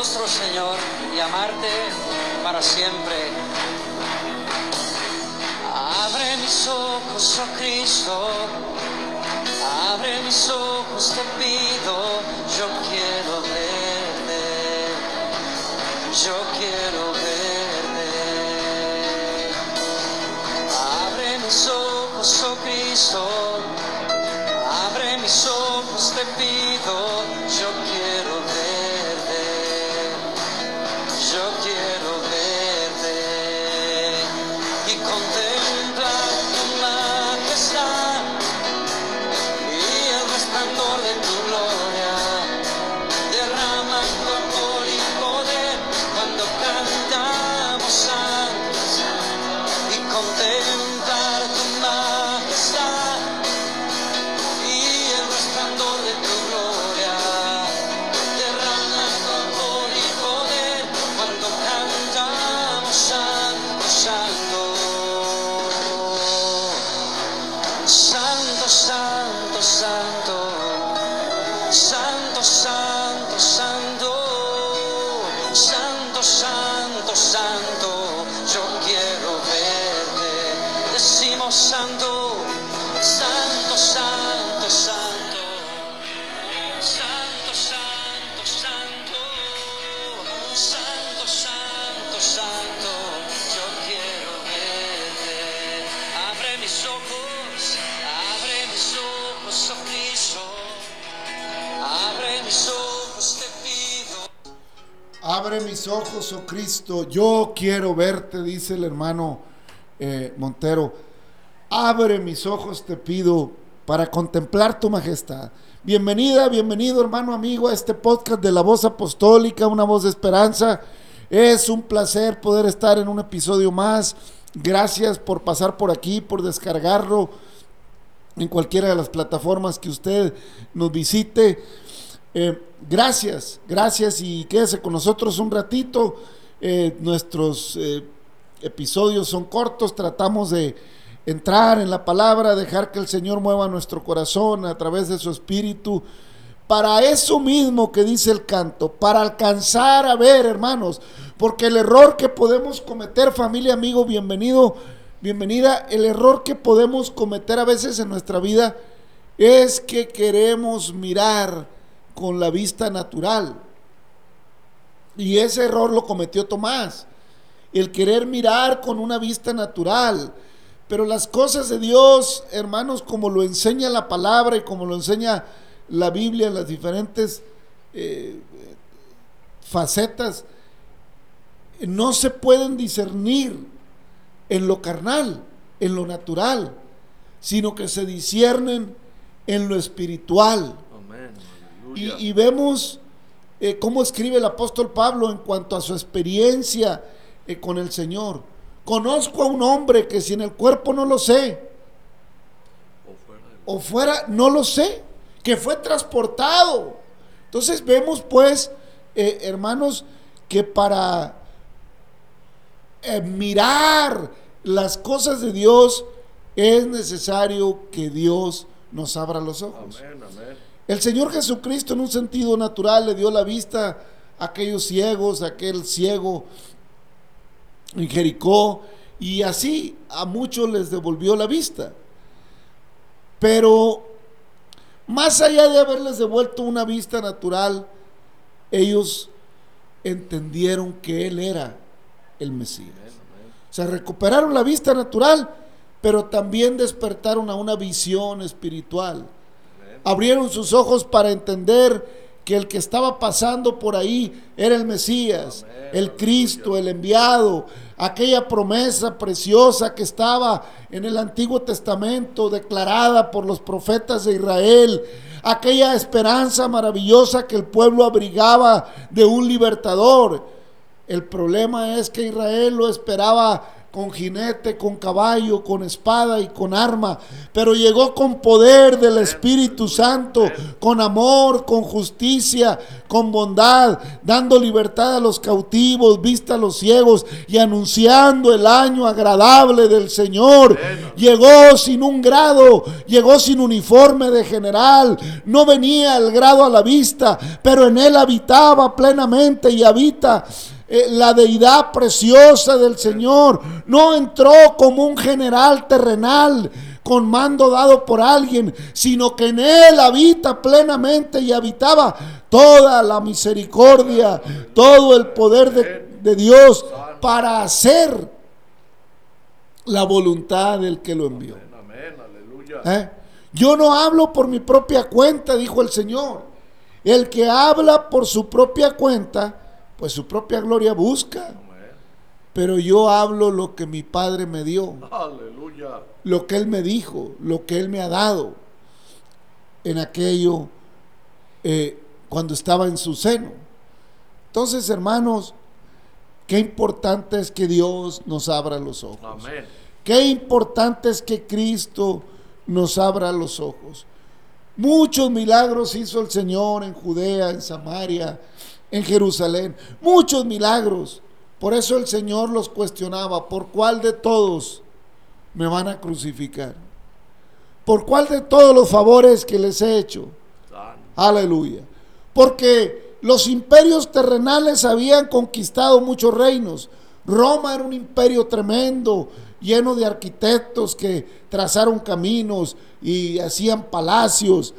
rostro, Señor, y amarte para siempre. Abre mis ojos, oh Cristo, abre mis ojos, te pido, yo quiero verte, yo quiero verte. Abre mis ojos, oh Cristo, abre mis ojos, te pido, yo quiero mis ojos, oh Cristo, yo quiero verte, dice el hermano eh, Montero. Abre mis ojos, te pido, para contemplar tu majestad. Bienvenida, bienvenido hermano amigo a este podcast de la voz apostólica, una voz de esperanza. Es un placer poder estar en un episodio más. Gracias por pasar por aquí, por descargarlo en cualquiera de las plataformas que usted nos visite. Eh, gracias, gracias y quédese con nosotros un ratito. Eh, nuestros eh, episodios son cortos, tratamos de entrar en la palabra, dejar que el Señor mueva nuestro corazón a través de su espíritu. Para eso mismo que dice el canto, para alcanzar a ver, hermanos, porque el error que podemos cometer, familia, amigo, bienvenido, bienvenida, el error que podemos cometer a veces en nuestra vida es que queremos mirar con la vista natural. Y ese error lo cometió Tomás, el querer mirar con una vista natural. Pero las cosas de Dios, hermanos, como lo enseña la palabra y como lo enseña la Biblia en las diferentes eh, facetas, no se pueden discernir en lo carnal, en lo natural, sino que se disciernen en lo espiritual. Y, vemos eh, cómo escribe el apóstol Pablo en cuanto a su experiencia eh, con el Señor. Conozco a un hombre que si en el cuerpo no lo sé, O fuera de- o fuera no lo sé, que fue transportado. Entonces vemos pues, eh, hermanos, que para eh, mirar las cosas de Dios es necesario que Dios nos abra los ojos. Amén, amén. El Señor Jesucristo en un sentido natural le dio la vista a aquellos ciegos, a aquel ciego en Jericó, y así a muchos les devolvió la vista. Pero más allá de haberles devuelto una vista natural, ellos entendieron que Él era el Mesías. O sea, recuperaron la vista natural, pero también despertaron a una visión espiritual abrieron sus ojos para entender que el que estaba pasando por ahí era el Mesías, el Cristo, el enviado, aquella promesa preciosa que estaba en el Antiguo Testamento declarada por los profetas de Israel, aquella esperanza maravillosa que el pueblo abrigaba de un libertador. El problema es que Israel lo esperaba con jinete, con caballo, con espada y con arma, pero llegó con poder del Espíritu Santo, con amor, con justicia, con bondad, dando libertad a los cautivos, vista a los ciegos y anunciando el año agradable del Señor. Llegó sin un grado, llegó sin uniforme de general, no venía el grado a la vista, pero en él habitaba plenamente y habita eh, la deidad preciosa del Señor. No entró como un general terrenal con mando dado por alguien, sino que en él habita plenamente y habitaba toda la misericordia, todo el poder de, de Dios para hacer la voluntad del que lo envió. ¿Eh? Yo no hablo por mi propia cuenta, dijo el Señor. El que habla por su propia cuenta, pues su propia gloria busca. Pero yo hablo lo que mi Padre me dio, Aleluya. lo que Él me dijo, lo que Él me ha dado en aquello eh, cuando estaba en su seno. Entonces, hermanos, qué importante es que Dios nos abra los ojos. Amén. Qué importante es que Cristo nos abra los ojos. Muchos milagros hizo el Señor en Judea, en Samaria, en Jerusalén. Muchos milagros. Por eso el Señor los cuestionaba. ¿Por cuál de todos me van a crucificar? ¿Por cuál de todos los favores que les he hecho? Aleluya. Porque los imperios terrenales habían conquistado muchos reinos. Roma era un imperio tremendo, lleno de arquitectos que trazaron caminos y hacían palacios.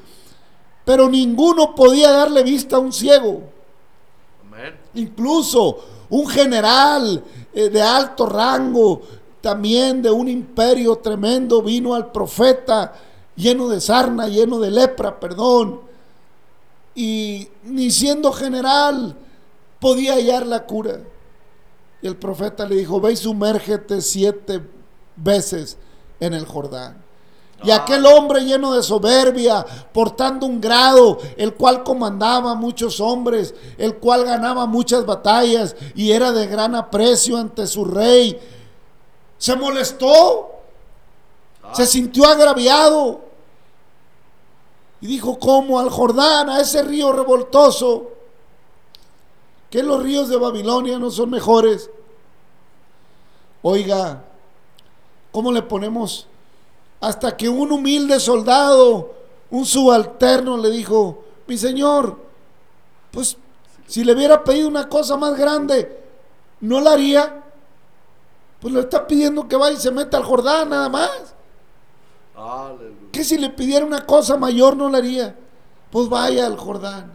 Pero ninguno podía darle vista a un ciego. Incluso un general eh, de alto rango, también de un imperio tremendo, vino al profeta lleno de sarna, lleno de lepra, perdón. Y ni siendo general podía hallar la cura. Y el profeta le dijo, ve y sumérgete siete veces en el Jordán. Y aquel hombre lleno de soberbia, portando un grado, el cual comandaba muchos hombres, el cual ganaba muchas batallas y era de gran aprecio ante su rey, se molestó, se sintió agraviado y dijo, ¿cómo al Jordán, a ese río revoltoso? que los ríos de Babilonia no son mejores. Oiga, ¿cómo le ponemos? Hasta que un humilde soldado, un subalterno, le dijo, mi señor, pues si le hubiera pedido una cosa más grande, ¿no la haría? Pues le está pidiendo que vaya y se meta al Jordán nada más. Aleluya. Que si le pidiera una cosa mayor, no la haría. Pues vaya al Jordán.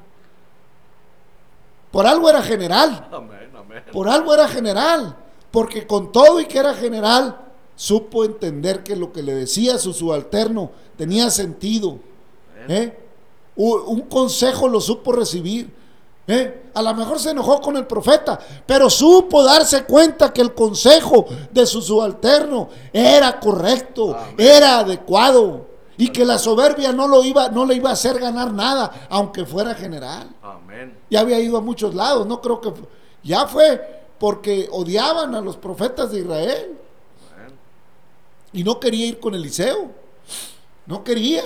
Por algo era general. Amén, amén. Por algo era general, porque con todo y que era general, supo entender que lo que le decía su subalterno tenía sentido. ¿eh? Un consejo lo supo recibir. ¿eh? A lo mejor se enojó con el profeta, pero supo darse cuenta que el consejo de su subalterno era correcto, Amén. era adecuado. Y que la soberbia no, lo iba, no le iba a hacer ganar nada, aunque fuera general Amén. ya había ido a muchos lados, no creo que ya fue porque odiaban a los profetas de Israel. Y no quería ir con Eliseo, no quería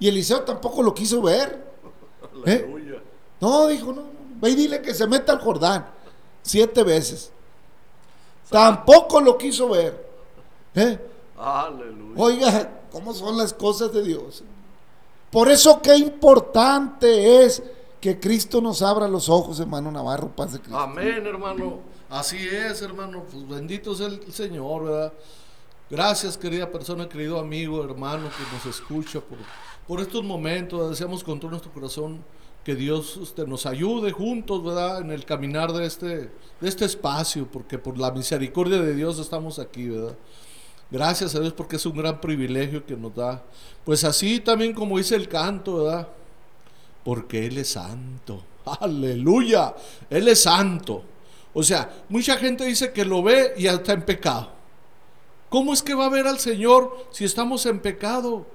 y Eliseo tampoco lo quiso ver, ¿Eh? Aleluya. no dijo no, no, ve y dile que se meta al Jordán siete veces, tampoco lo quiso ver, ¿eh? Aleluya. Oiga, ¿cómo son las cosas de Dios? Por eso qué importante es que Cristo nos abra los ojos, hermano Navarro, paz de Cristo. Amén, hermano. Así es, hermano. Pues bendito es el Señor, ¿verdad? Gracias, querida persona, querido amigo, hermano que nos escucha por, por estos momentos. Deseamos con todo nuestro corazón que Dios este, nos ayude juntos, ¿verdad? En el caminar de este, de este espacio, porque por la misericordia de Dios estamos aquí, ¿verdad? Gracias a Dios porque es un gran privilegio que nos da. Pues así también como dice el canto, ¿verdad? Porque Él es santo. Aleluya. Él es santo. O sea, mucha gente dice que lo ve y está en pecado. ¿Cómo es que va a ver al Señor si estamos en pecado?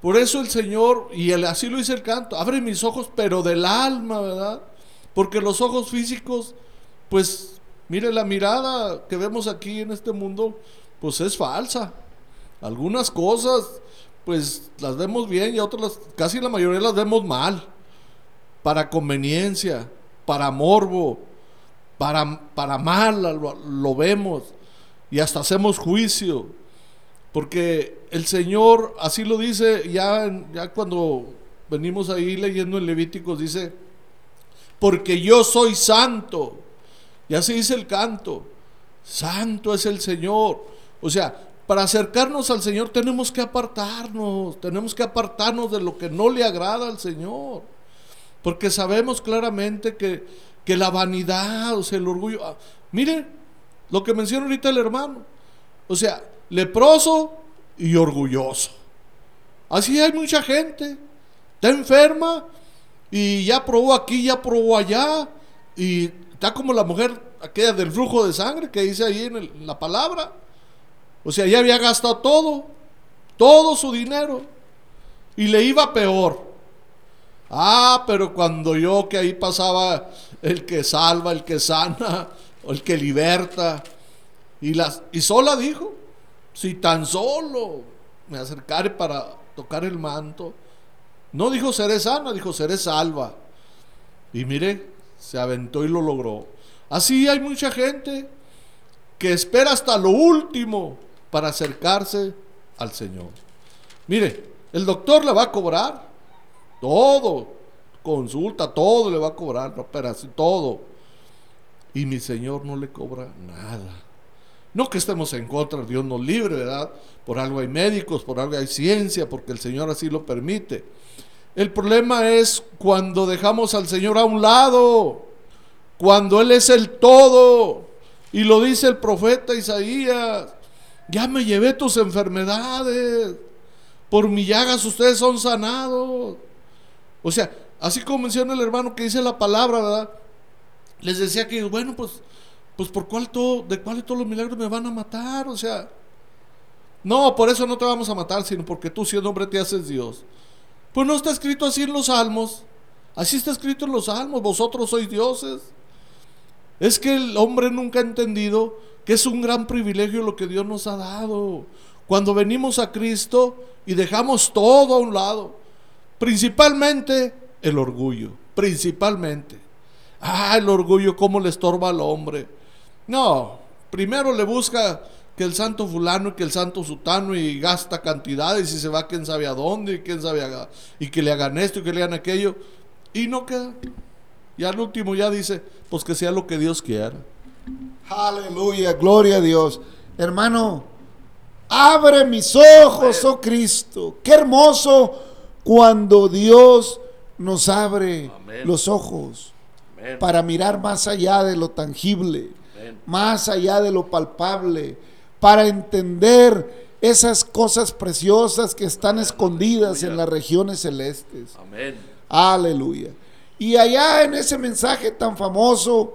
Por eso el Señor, y el- así lo dice el canto, abre mis ojos, pero del alma, ¿verdad? Porque los ojos físicos, pues Mire, la mirada que vemos aquí en este mundo, pues es falsa. Algunas cosas, pues las vemos bien y otras, casi la mayoría las vemos mal. Para conveniencia, para morbo, para, para mal lo, lo vemos y hasta hacemos juicio. Porque el Señor, así lo dice, ya, ya cuando venimos ahí leyendo en Levíticos, dice, porque yo soy santo. Y así dice el canto, santo es el Señor. O sea, para acercarnos al Señor tenemos que apartarnos, tenemos que apartarnos de lo que no le agrada al Señor. Porque sabemos claramente que, que la vanidad, o sea, el orgullo... Ah, mire lo que menciona ahorita el hermano. O sea, leproso y orgulloso. Así hay mucha gente. Está enferma y ya probó aquí, ya probó allá. Y está como la mujer aquella del flujo de sangre que dice ahí en, la palabra. O sea, ya había gastado todo, todo su dinero. Y le iba peor. Ah, pero cuando yo que ahí pasaba el que salva, el que sana, el que liberta. Y, las, y sola dijo, si tan solo me acercaré para tocar el manto. No dijo seré sana, dijo seré salva. Y mire, se aventó y lo logró. Así hay mucha gente que espera hasta lo último para acercarse al Señor. Mire, el doctor le va a cobrar todo, consulta, todo le va a cobrar, operación, todo. Y mi Señor no le cobra nada. No que estemos en contra, Dios nos libre, ¿verdad? Por algo hay médicos, por algo hay ciencia, porque el Señor así lo permite. El problema es cuando dejamos al Señor a un lado, cuando Él es el todo. Y lo dice el profeta Isaías, ya me llevé tus enfermedades, por mi llagas ustedes son sanados. O sea, así como menciona el hermano que dice la palabra, ¿verdad? Les decía que, bueno, pues pues por cuál todo, de cuál de todos los milagros me van a matar, o sea, no, por eso no te vamos a matar, sino porque tú siendo hombre te haces Dios. Pues no está escrito así en los salmos, así está escrito en los salmos, vosotros sois dioses. Es que el hombre nunca ha entendido que es un gran privilegio lo que Dios nos ha dado. Cuando venimos a Cristo y dejamos todo a un lado, principalmente el orgullo, principalmente. Ah, el orgullo, cómo le estorba al hombre. No, primero le busca que el santo fulano y que el santo sutano y gasta cantidades y se va quién sabe a dónde y quién sabe y que le hagan esto y que le hagan aquello y no queda. Y al último ya dice, pues que sea lo que Dios quiera. Aleluya, gloria a Dios. Hermano, abre mis ojos, oh Cristo. Qué hermoso cuando Dios nos abre los ojos para mirar más allá de lo tangible más allá de lo palpable, para entender esas cosas preciosas que están escondidas en las regiones celestes. Amén. Aleluya. Y allá en ese mensaje tan famoso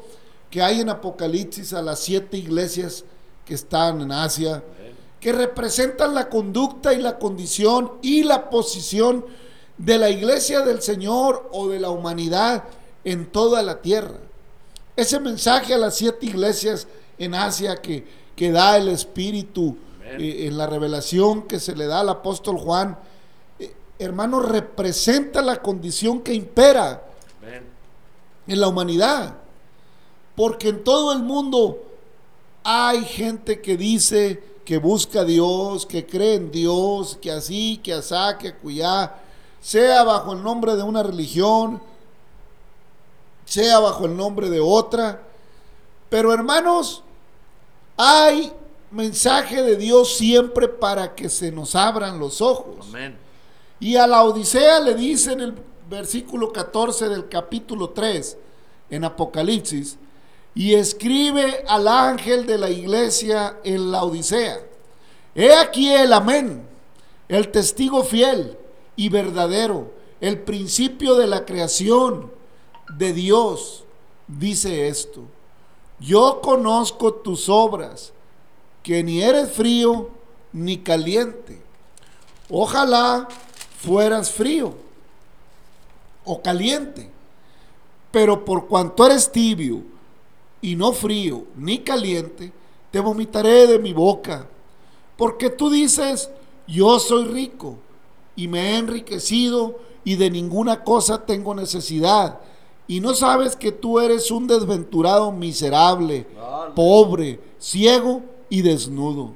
que hay en Apocalipsis a las siete iglesias que están en Asia, que representan la conducta y la condición y la posición de la iglesia del Señor o de la humanidad en toda la tierra. Ese mensaje a las siete iglesias en Asia que, que da el Espíritu eh, en la revelación que se le da al apóstol Juan, eh, hermano, representa la condición que impera en la humanidad. Porque en todo el mundo hay gente que dice que busca a Dios, que cree en Dios, que así, que asá, que cuya, sea bajo el nombre de una religión, sea bajo el nombre de otra. Pero hermanos, hay mensaje de Dios siempre para que se nos abran los ojos. Y a la Odisea le dice en el versículo 14 del capítulo 3, en Apocalipsis, y escribe al ángel de la iglesia en la Odisea, he aquí el amén, el testigo fiel y verdadero, el principio de la creación de Dios dice esto. Yo conozco tus obras, que ni eres frío ni caliente. Ojalá fueras frío o caliente. Pero por cuanto eres tibio y no frío ni caliente, te vomitaré de mi boca. Porque tú dices, yo soy rico y me he enriquecido y de ninguna cosa tengo necesidad. Y no sabes que tú eres un desventurado miserable, pobre, ciego y desnudo.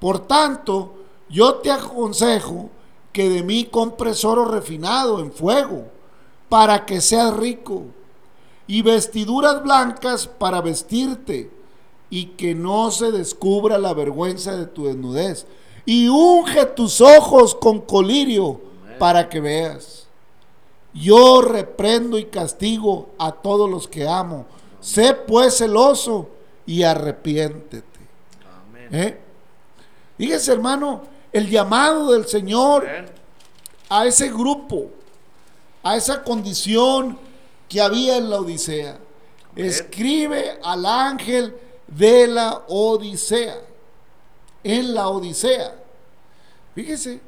Por tanto, yo te aconsejo que de mí compres oro refinado en fuego, para que seas rico, y vestiduras blancas para vestirte, y que no se descubra la vergüenza de tu desnudez. Y unge tus ojos con colirio para que veas. Yo reprendo y castigo a todos los que amo. Sé pues celoso y arrepiéntete. ¿Eh? Fíjese, hermano, el llamado del Señor a ese grupo, a esa condición que había en la Odisea. Escribe al ángel de la Odisea. En la Odisea. Fíjese,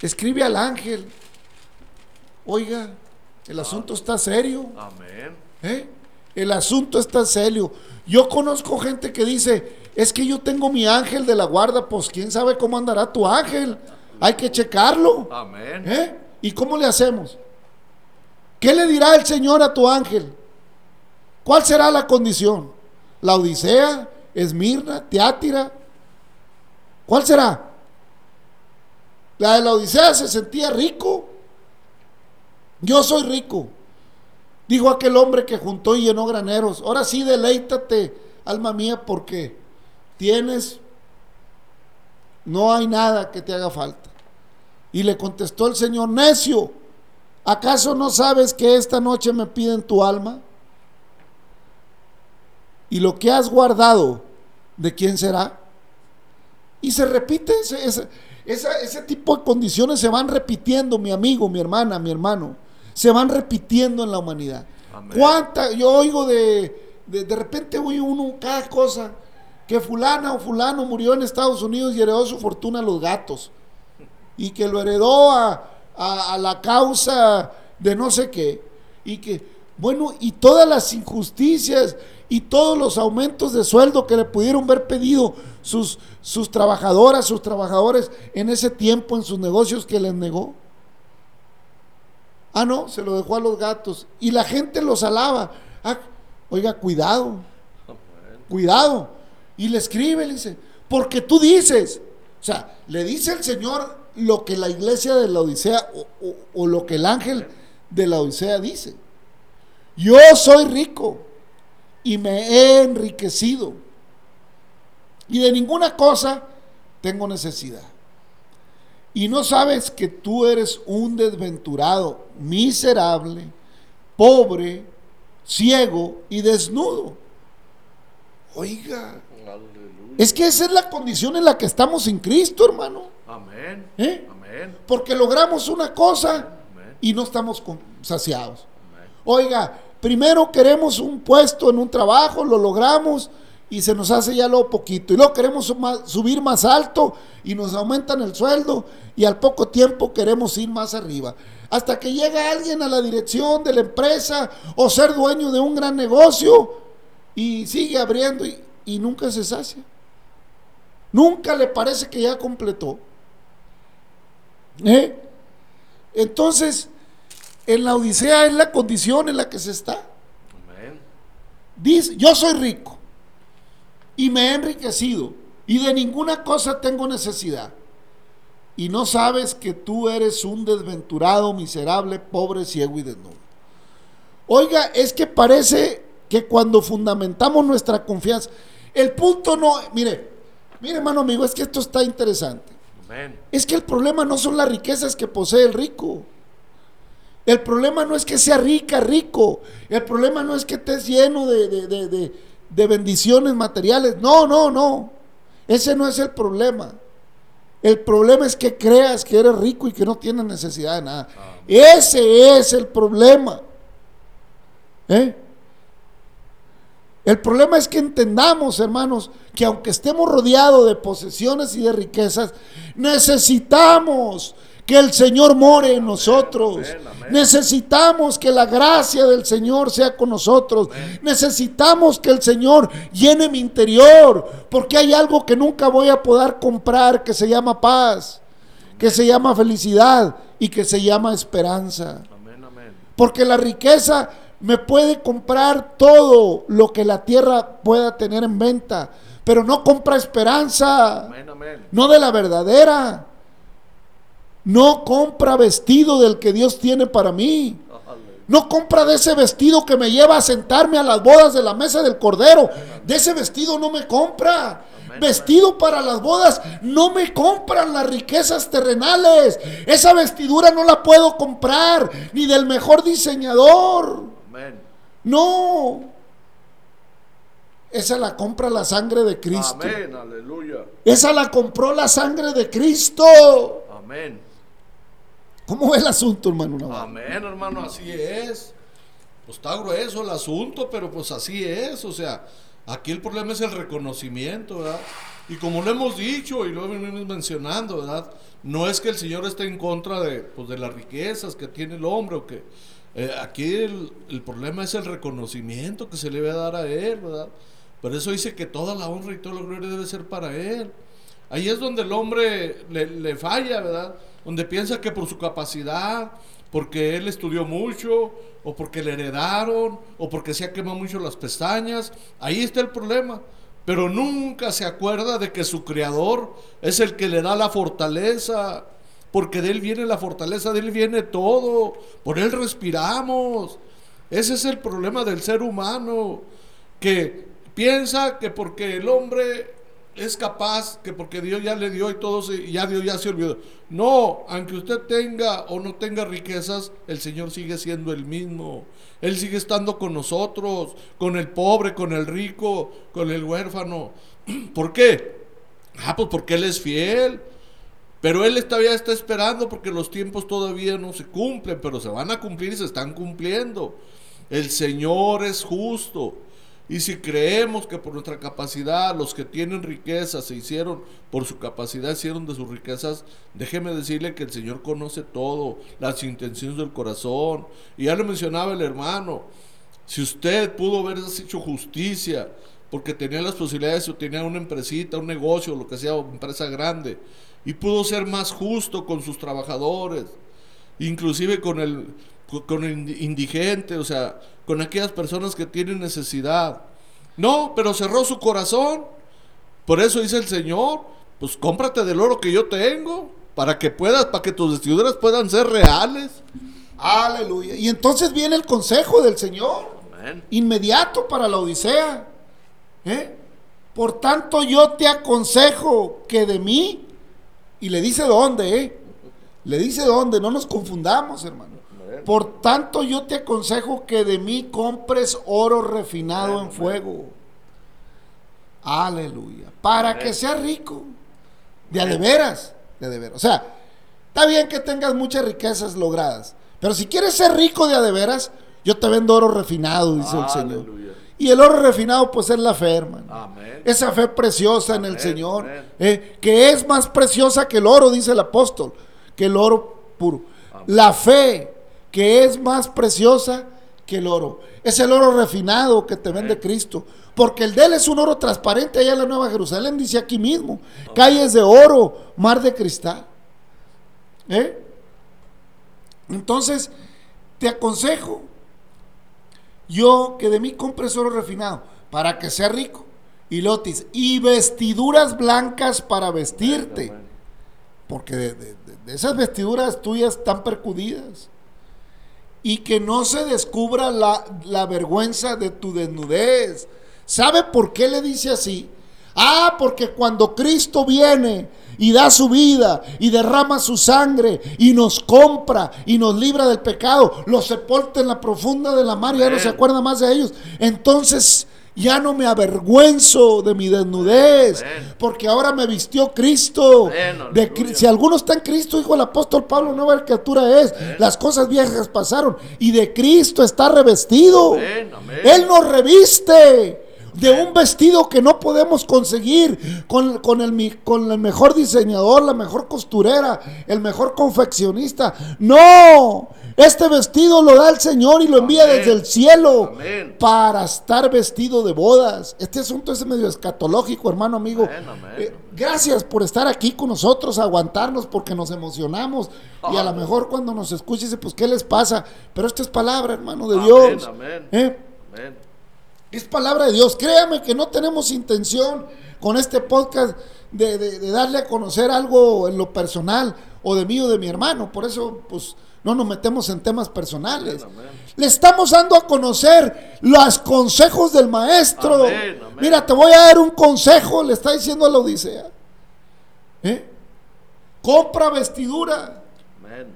escribe al ángel. Oiga, el asunto está serio. Amén. ¿Eh? El asunto está serio. Yo conozco gente que dice, es que yo tengo mi ángel de la guarda, pues quién sabe cómo andará tu ángel. Hay que checarlo. Amén. ¿Eh? ¿Y cómo le hacemos? ¿Qué le dirá el Señor a tu ángel? ¿Cuál será la condición? ¿La Odisea? ¿Esmirna? ¿Teátira? ¿Cuál será? La de la Odisea se sentía rico. Yo soy rico. Dijo aquel hombre que juntó y llenó graneros. Ahora sí, deleítate, alma mía, porque tienes, no hay nada que te haga falta. Y le contestó el Señor, necio, ¿acaso no sabes que esta noche me piden tu alma? Y lo que has guardado, ¿de quién será? Y se repite, ese, ese tipo de condiciones se van repitiendo, mi amigo, mi hermana, mi hermano se van repitiendo en la humanidad. ¿Cuánta? Yo oigo de, de, repente oigo uno cada cosa, que fulana o fulano murió en Estados Unidos y heredó su fortuna a los gatos, y que lo heredó a, a la causa de no sé qué, y que, bueno, y todas las injusticias y todos los aumentos de sueldo que le pudieron haber pedido sus, sus trabajadoras, sus trabajadores en ese tiempo en sus negocios que les negó. Ah, no, se lo dejó a los gatos. Y la gente los alaba. Ah, oiga, cuidado. Cuidado. Y le escribe, le dice, porque tú dices. O sea, le dice el Señor lo que la iglesia de la Odisea o, o lo que el ángel de la Odisea dice. Yo soy rico y me he enriquecido. Y de ninguna cosa tengo necesidad y no sabes que tú eres un desventurado, miserable, pobre, ciego y desnudo. Oiga, es que esa es la condición en la que estamos sin Cristo, hermano. Amén. ¿Eh? Amén. Porque logramos una cosa y no estamos saciados. Oiga, primero queremos un puesto en un trabajo, lo logramos y se nos hace ya lo poquito. Y luego queremos subir más alto y nos aumentan el sueldo y al poco tiempo queremos ir más arriba. Hasta que llega alguien a la dirección de la empresa o ser dueño de un gran negocio y sigue abriendo y, y nunca se sacia. Nunca le parece que ya completó. ¿Eh? Entonces, en la Odisea es la condición en la que se está. Dice, yo soy rico y me he enriquecido y de ninguna cosa tengo necesidad. Y no sabes que tú eres un desventurado, miserable, pobre, ciego y desnudo. Oiga, es que parece que cuando fundamentamos nuestra confianza, el punto no, mire, mire hermano amigo, es que esto está interesante. Es que el problema no son las riquezas que posee el rico. El problema no es que sea rica, rico. El problema no es que estés lleno de, de de bendiciones materiales. No, no, no. Ese no es el problema. El problema es que creas que eres rico y que no tienes necesidad de nada. Ese es el problema. ¿Eh? El problema es que entendamos, hermanos, que aunque estemos rodeados de posesiones y de riquezas, necesitamos que el Señor more en nosotros. Necesitamos que la gracia del Señor sea con nosotros. Necesitamos que el Señor llene mi interior, porque hay algo que nunca voy a poder comprar que se llama paz, que se llama felicidad y que se llama esperanza. Porque la riqueza me puede comprar todo lo que la tierra pueda tener en venta, pero no compra esperanza, Amén, amén. no de la verdadera. No compra vestido del que Dios tiene para mí. No compra de ese vestido que me lleva a sentarme a las bodas de la mesa del Cordero. De ese vestido no me compra. Vestido para las bodas no me compran las riquezas terrenales. Esa vestidura no la puedo comprar ni del mejor diseñador. No. Esa la compra la sangre de Cristo. Amén, aleluya. Esa la compró la sangre de Cristo. Amén. ¿Cómo ve el asunto, hermano? Navarro? Amén, hermano, así es. Pues está grueso el asunto, pero pues así es. O sea, aquí el problema es el reconocimiento, ¿verdad? Y como lo hemos dicho y lo venimos mencionando, ¿verdad? No es que el Señor esté en contra de, pues, de las riquezas que tiene el hombre o que... eh, aquí el, el problema es el reconocimiento que se le debe dar a Él, ¿verdad? Por eso dice que toda la honra y toda la gloria debe ser para Él. Ahí es donde el hombre le, le falla, ¿verdad? Donde piensa que por su capacidad, porque él estudió mucho, o porque le heredaron, o porque se ha quemado mucho las pestañas. Ahí está el problema. Pero nunca se acuerda de que su creador es el que le da la fortaleza. Porque de él viene la fortaleza, de él viene todo. Por él respiramos. Ese es el problema del ser humano. Que piensa que porque el hombre es capaz, que porque Dios ya le dio y todo, se- ya Dios ya se olvidó. No, aunque usted tenga o no tenga riquezas, el Señor sigue siendo el mismo. Él sigue estando con nosotros, con el pobre, con el rico, con el huérfano. ¿Por qué? Ah, pues porque Él es fiel. Pero Él todavía está esperando porque los tiempos todavía no se cumplen, pero se van a cumplir y se están cumpliendo. El Señor es justo. Y si creemos que por nuestra capacidad los que tienen riquezas se hicieron, por su capacidad hicieron de sus riquezas, déjeme decirle que el Señor conoce todo, las intenciones del corazón. Y ya lo mencionaba el hermano, si usted pudo haber hecho justicia, porque tenía las posibilidades o tenía una empresita, un negocio, lo que sea, una empresa grande, y pudo ser más justo con sus trabajadores, inclusive con el, con el indigente, o sea, con aquellas personas que tienen necesidad. No, pero cerró su corazón. Por eso dice el Señor, pues cómprate del oro que yo tengo, para que puedas, para que tus vestiduras puedan ser reales. Aleluya. Y entonces viene el consejo del Señor, inmediato para la Odisea. ¿Eh? Por tanto, yo te aconsejo que de mí, y le dice dónde, ¿eh? Le dice dónde, no nos confundamos, hermano. Por tanto, yo te aconsejo que de mí compres oro refinado en fuego. Aleluya. Para que seas rico. De a de veras. De a de veras. O sea, está bien que tengas muchas riquezas logradas. Pero si quieres ser rico de a de veras, yo te vendo oro refinado, dice el Señor. Y el oro refinado, pues es la fe, hermano. Amén. Esa fe preciosa en el Señor, eh, que es más preciosa que el oro, dice el apóstol, que el oro puro. La fe, que es más preciosa que el oro. Es el oro refinado que te vende Cristo. Porque el de él es un oro transparente allá en la Nueva Jerusalén, dice aquí mismo. Calles de oro, mar de cristal. ¿Eh? Entonces, te aconsejo yo que de mí compres oro refinado para que sea rico. Y lotis, y vestiduras blancas para vestirte. Porque de, de- de- de esas vestiduras tuyas están percudidas. Y que no se descubra la, la vergüenza de tu desnudez. ¿Sabe por qué le dice así? Ah, porque cuando Cristo viene y da su vida y derrama su sangre y nos compra y nos libra del pecado, los sepulta en la profunda de la mar y ya no se acuerda más de ellos. Entonces ya no me avergüenzo de mi desnudez, Amén. porque ahora me vistió Cristo. Amén, De si alguno está en Cristo, dijo el apóstol Pablo, nueva criatura es. Las cosas viejas pasaron y de Cristo está revestido. Él nos reviste. de un vestido que no podemos conseguir con, con, el, con el mejor diseñador, la mejor costurera, el mejor confeccionista. No, este vestido lo da el Señor y lo envía Amén. desde el cielo Amén. para estar vestido de bodas. Este asunto es medio escatológico, hermano amigo. Amén. Eh, gracias por estar aquí con nosotros, aguantarnos porque nos emocionamos. Y a lo Amén. mejor cuando nos escuche dice, pues, ¿qué les pasa? Pero esto es palabra, hermano de Dios. amén. ¿Eh? Amén. Es palabra de Dios. Créame que no tenemos intención con este podcast de, de- de darle a conocer algo en lo personal o de mí o de mi hermano. Por eso, pues, no nos metemos en temas personales. Amén, amén. Le estamos dando a conocer los consejos del maestro. Amén. Mira, te voy a dar un consejo, le está diciendo a la Odisea. ¿Eh? Compra vestidura Amén.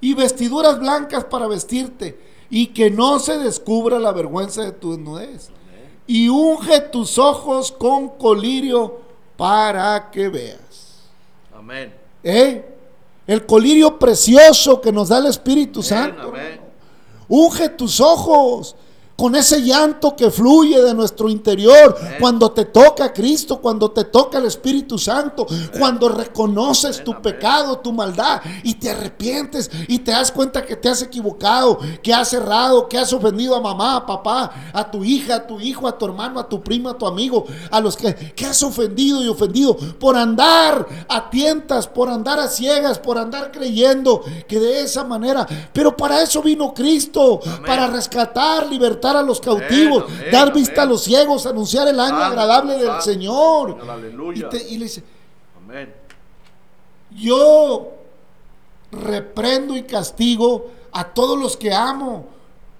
y vestiduras blancas para vestirte y que no se descubra la vergüenza de tu desnudez. Y unge tus ojos con colirio para que veas. Amén. ¿Eh? El colirio precioso que nos da el Espíritu Santo. Unge tus ojos con ese llanto que fluye de nuestro interior cuando te toca Cristo, cuando te toca el Espíritu Santo, cuando reconoces tu pecado, tu maldad y te arrepientes y te das cuenta que te has equivocado, que has errado, que has ofendido a mamá, a papá, a tu hija, a tu hijo, a tu hermano, a tu primo, a tu amigo, a los que, que has ofendido y ofendido por andar a tientas, por andar a ciegas, por andar creyendo que de esa manera, pero para eso vino Cristo, para rescatar, libertar a los cautivos, amén, dar vista a los ciegos, anunciar el año agradable del santo, Señor. Señor, Y, aleluya. te- y le dice, Amén. yo reprendo y castigo a todos los que amo.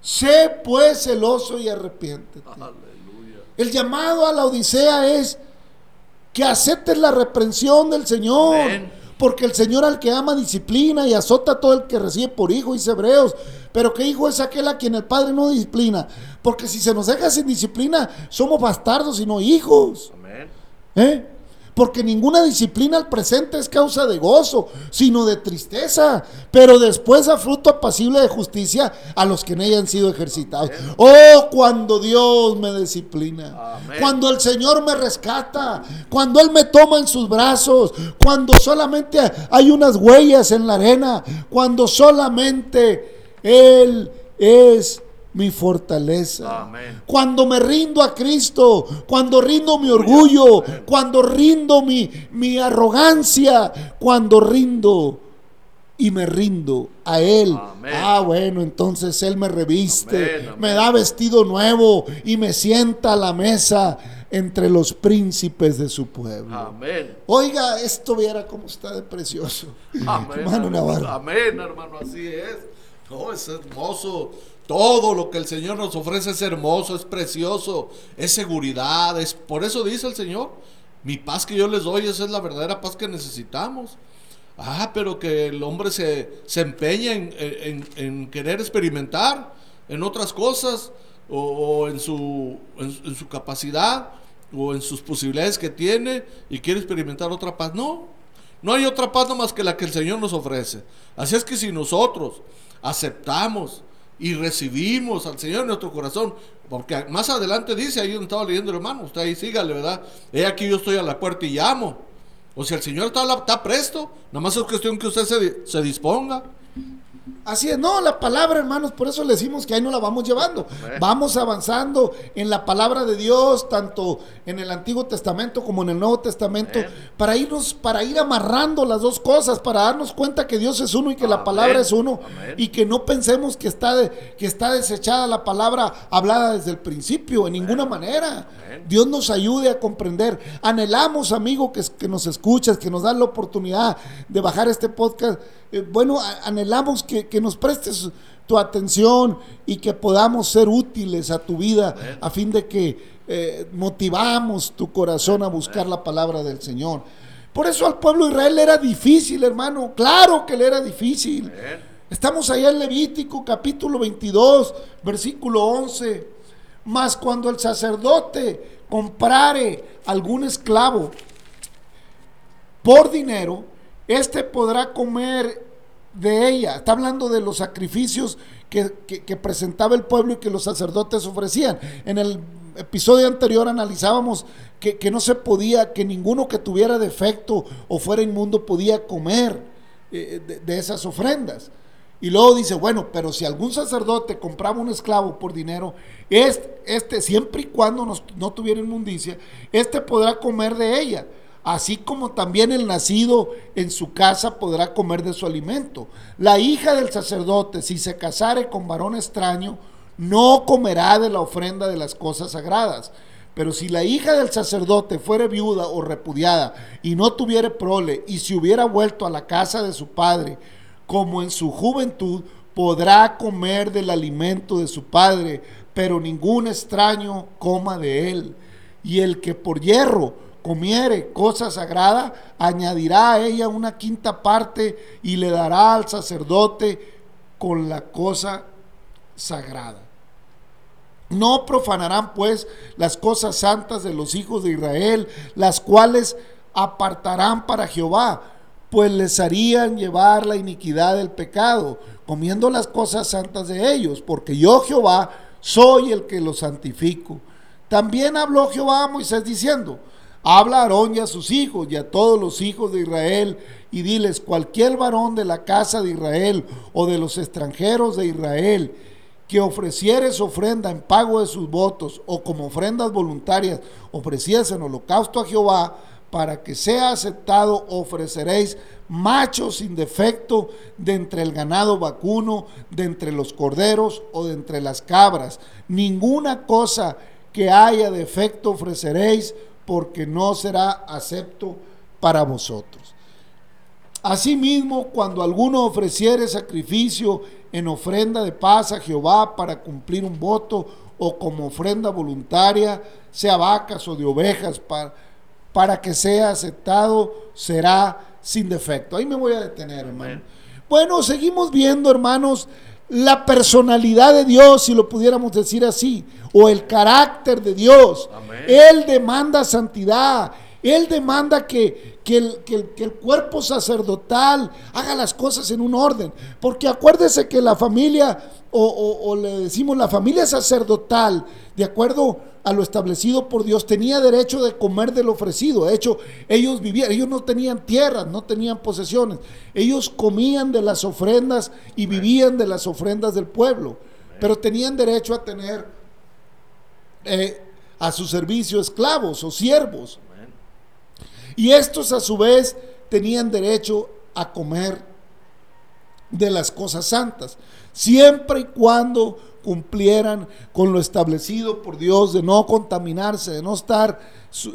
Sé pues celoso y arrepiéntete. Aleluya. El llamado a la Odisea es que aceptes la reprensión del Señor. Amén. Porque el Señor al que ama disciplina y azota a todo el que recibe por hijo, dice Hebreos. Pero que hijo es aquel a quien el Padre no disciplina. Porque si se nos deja sin disciplina, somos bastardos y no hijos. Amén. ¿Eh? Porque ninguna disciplina al presente es causa de gozo, sino de tristeza, pero después da fruto apacible de justicia a los que en ella han sido ejercitados. Oh, cuando Dios me disciplina, Amén. cuando el Señor me rescata, cuando Él me toma en sus brazos, cuando solamente hay unas huellas en la arena, cuando solamente Él es mi fortaleza. Amén. Cuando me rindo a Cristo, cuando rindo mi orgullo, cuando rindo mi, mi arrogancia, cuando rindo y me rindo a Él. Amén. Ah, bueno, entonces Él me reviste, Amén, amén. me da vestido nuevo y me sienta a la mesa entre los príncipes de su pueblo. Amén. Oiga, esto viera cómo está de precioso. Amén. Hermano Navarro. Amén, hermano, así es. No, es hermoso. Todo lo que el Señor nos ofrece es hermoso, es precioso, es seguridad. Es, por eso dice el Señor, mi paz que yo les doy, esa es la verdadera paz que necesitamos. Ah, pero que el hombre se, se empeña en, en- en querer experimentar en otras cosas o, en, su, en su capacidad o en sus posibilidades que tiene y quiere experimentar otra paz. No, no hay otra paz más que la que el Señor nos ofrece. Así es que si nosotros aceptamos y recibimos al Señor en nuestro corazón, porque más adelante dice, ahí donde estaba leyendo hermano, usted ahí sígale, ¿verdad? He aquí yo estoy a la puerta y llamo. O sea, el Señor está, está presto, nada más es cuestión que usted se, se disponga. Así es, no, la palabra, hermanos, por eso le decimos que ahí no la vamos llevando. Vamos avanzando en la palabra de Dios, tanto en el Antiguo Testamento como en el Nuevo Testamento, para irnos, para ir amarrando las dos cosas, para darnos cuenta que Dios es uno y que la palabra es uno, Amén. y que no pensemos que está, de- que está desechada la palabra hablada desde el principio, en ninguna manera. Dios nos ayude a comprender. Anhelamos, amigo, que, que nos escuchas, que nos dan la oportunidad de bajar este podcast. Eh, bueno, a- anhelamos que, que nos prestes tu atención y que podamos ser útiles a tu vida Amén. a fin de que eh, motivamos tu corazón a buscar la palabra del Señor. Por eso al pueblo de Israel era difícil, hermano. Claro que le era difícil. Amén. Estamos allá en Levítico capítulo 22, versículo 11. Mas cuando el sacerdote comprare algún esclavo por dinero, éste podrá comer de ella. Está hablando de los sacrificios que, que- presentaba el pueblo y que los sacerdotes ofrecían. En el episodio anterior analizábamos que, que no se podía, que ninguno que tuviera defecto o fuera inmundo podía comer eh, de, esas ofrendas. Y luego dice, bueno, pero si algún sacerdote compraba un esclavo por dinero, este, este siempre y cuando no tuviera inmundicia, este podrá comer de ella, así como también el nacido en su casa podrá comer de su alimento. La hija del sacerdote, si se casare con varón extraño, no comerá de la ofrenda de las cosas sagradas. Pero si la hija del sacerdote fuere viuda o repudiada y no tuviere prole y se hubiera vuelto a la casa de su padre, como en su juventud, podrá comer del alimento de su padre, pero ningún extraño coma de él. Y el que por hierro comiere cosa sagrada, añadirá a ella una quinta parte y le dará al sacerdote con la cosa sagrada. No profanarán pues las cosas santas de los hijos de Israel, las cuales apartarán para Jehová, pues les harían llevar la iniquidad del pecado, comiendo las cosas santas de ellos, porque yo Jehová soy el que los santifico. También habló Jehová a Moisés diciendo, habla a Aarón y a sus hijos y a todos los hijos de Israel, y diles, cualquier varón de la casa de Israel o de los extranjeros de Israel, que ofreciere su ofrenda en pago de sus votos o como ofrendas voluntarias ofrecidas en holocausto a Jehová, para que sea aceptado ofreceréis machos sin defecto de entre el ganado vacuno, de entre los corderos o de entre las cabras. Ninguna cosa que haya defecto ofreceréis, porque no será acepto para vosotros. Asimismo, cuando alguno ofreciere sacrificio en ofrenda de paz a Jehová para cumplir un voto o como ofrenda voluntaria, sea vacas o de ovejas, para, para que sea aceptado, será sin defecto. Ahí me voy a detener, hermano. Bueno, seguimos viendo, hermanos, la personalidad de Dios, si lo pudiéramos decir así, o el carácter de Dios. Amén. Él demanda santidad. Él demanda que, que, el, que, el, cuerpo sacerdotal haga las cosas en un orden. Porque acuérdese que la familia, o, le decimos la familia sacerdotal, de acuerdo a lo establecido por Dios, tenía derecho de comer del ofrecido. De hecho, ellos vivían, ellos no tenían tierras, no tenían posesiones. Ellos comían de las ofrendas y vivían de las ofrendas del pueblo. Pero tenían derecho a tener eh, a su servicio esclavos o siervos. Y estos a su vez tenían derecho a comer de las cosas santas, siempre y cuando cumplieran con lo establecido por Dios de no contaminarse, de no estar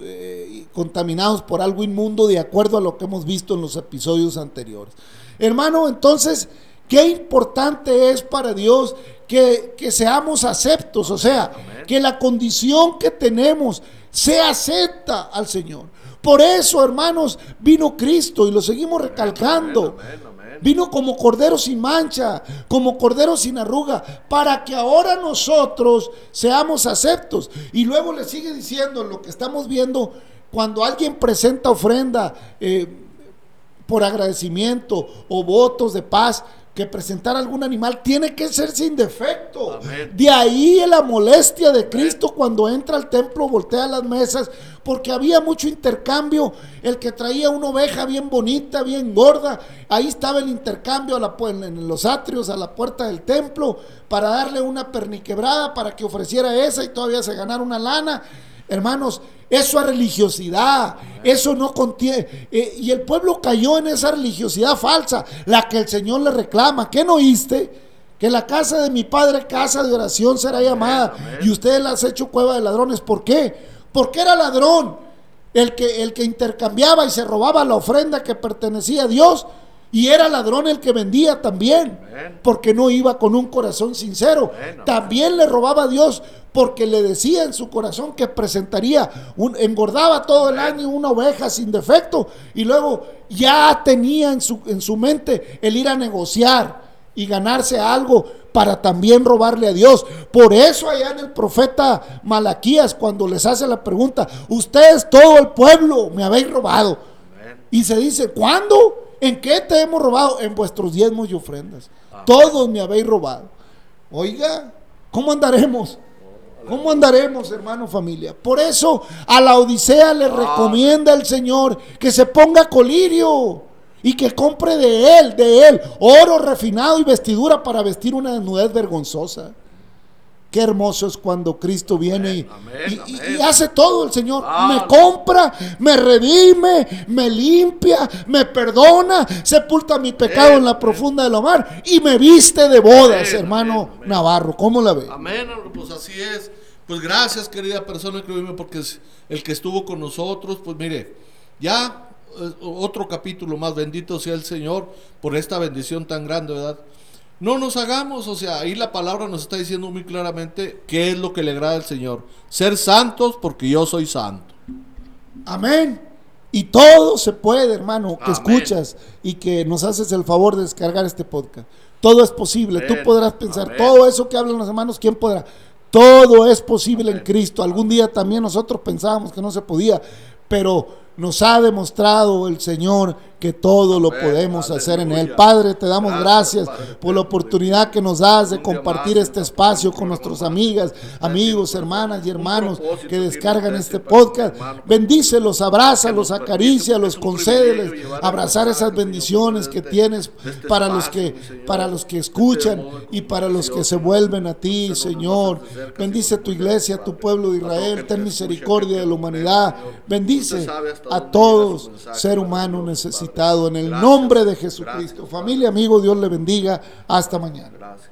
eh, contaminados por algo inmundo de acuerdo a lo que hemos visto en los episodios anteriores. Hermano, entonces, qué importante es para Dios que, que seamos aceptos, o sea, Amén. que la condición que tenemos se acepta al Señor. Por eso, hermanos, vino Cristo y lo seguimos recalcando. Amén, amén, vino como cordero sin mancha, como cordero sin arruga, para que ahora nosotros seamos aceptos. Y luego le sigue diciendo lo que estamos viendo cuando alguien presenta ofrenda eh, por agradecimiento o votos de paz que presentar algún animal tiene que ser sin defecto. Amén. De ahí la molestia de Cristo Amén. cuando entra al templo, voltea las mesas, porque había mucho intercambio. El que traía una oveja bien bonita, bien gorda, ahí estaba el intercambio a la, en los atrios, a la puerta del templo, para darle una perniquebrada, para que ofreciera esa y todavía se ganara una lana. Hermanos, eso es religiosidad, eso no contiene. Eh, y el pueblo cayó en esa religiosidad falsa, la que el Señor le reclama. ¿Qué no oíste? Que la casa de mi padre, casa de oración, será llamada. Y ustedes la han hecho cueva de ladrones. ¿Por qué? Porque era ladrón. El que, el que intercambiaba y se robaba la ofrenda que pertenecía a Dios. Y era ladrón el que vendía también, Amén. porque no iba con un corazón sincero. Amén. También le robaba a Dios porque le decía en su corazón que presentaría, un, engordaba todo el año una oveja sin defecto y luego ya tenía en su, en su mente el ir a negociar y ganarse algo para también robarle a Dios. Por eso allá en el profeta Malaquías, cuando les hace la pregunta, ustedes todo el pueblo me habéis robado. Amén. Y se dice, ¿cuándo? ¿En qué te hemos robado? En vuestros diezmos y ofrendas. Amén. Todos me habéis robado. Oiga, ¿cómo andaremos? ¿Cómo andaremos, hermano familia? Por eso a la Odisea le recomienda el Señor que se ponga colirio y que compre de él, de él, oro refinado y vestidura para vestir una desnudez vergonzosa. Qué hermoso es cuando Cristo viene y, Amén, y- y- amén. y hace todo el Señor. Ah. Me compra, me redime, me limpia, me perdona, sepulta mi pecado Amén, en la profunda de la mar y me viste de bodas, hermano. Navarro. ¿Cómo la ve? Amén, pues así es. Pues gracias, querida persona porque es el que estuvo con nosotros, pues mire, ya eh, otro capítulo más, bendito sea el Señor por esta bendición tan grande, ¿verdad? No nos hagamos, o sea, ahí la palabra nos está diciendo muy claramente qué es lo que le agrada al Señor. Ser santos porque yo soy santo. Amén. Y todo se puede, hermano, que Amén. escuchas y que nos haces el favor de descargar este podcast. Todo es posible. Tú podrás pensar, Amén. todo eso que hablan los hermanos, ¿quién podrá? Todo es posible en Cristo. Algún día también nosotros pensábamos que no se podía, pero nos ha demostrado el Señor que todo lo podemos hacer en Él. Padre, te damos Gracias, por la oportunidad que nos das de compartir este espacio con nuestras amigas, amigos, hermanas y hermanos propósito que descargan este podcast. Bendícelos, abrázalos, acarícialos, concédeles, abrazar esas bendiciones que este- tienes este para los que para los que este escuchan y para los que se vuelven a ti, Señor. Bendice tu iglesia, tu pueblo de Israel. Ten misericordia de la humanidad. Bendice a todos, ser humano Dios, En el Gracias. nombre de Gracias, Jesucristo. Padre. Familia, amigo, Dios le bendiga. Hasta mañana. Gracias.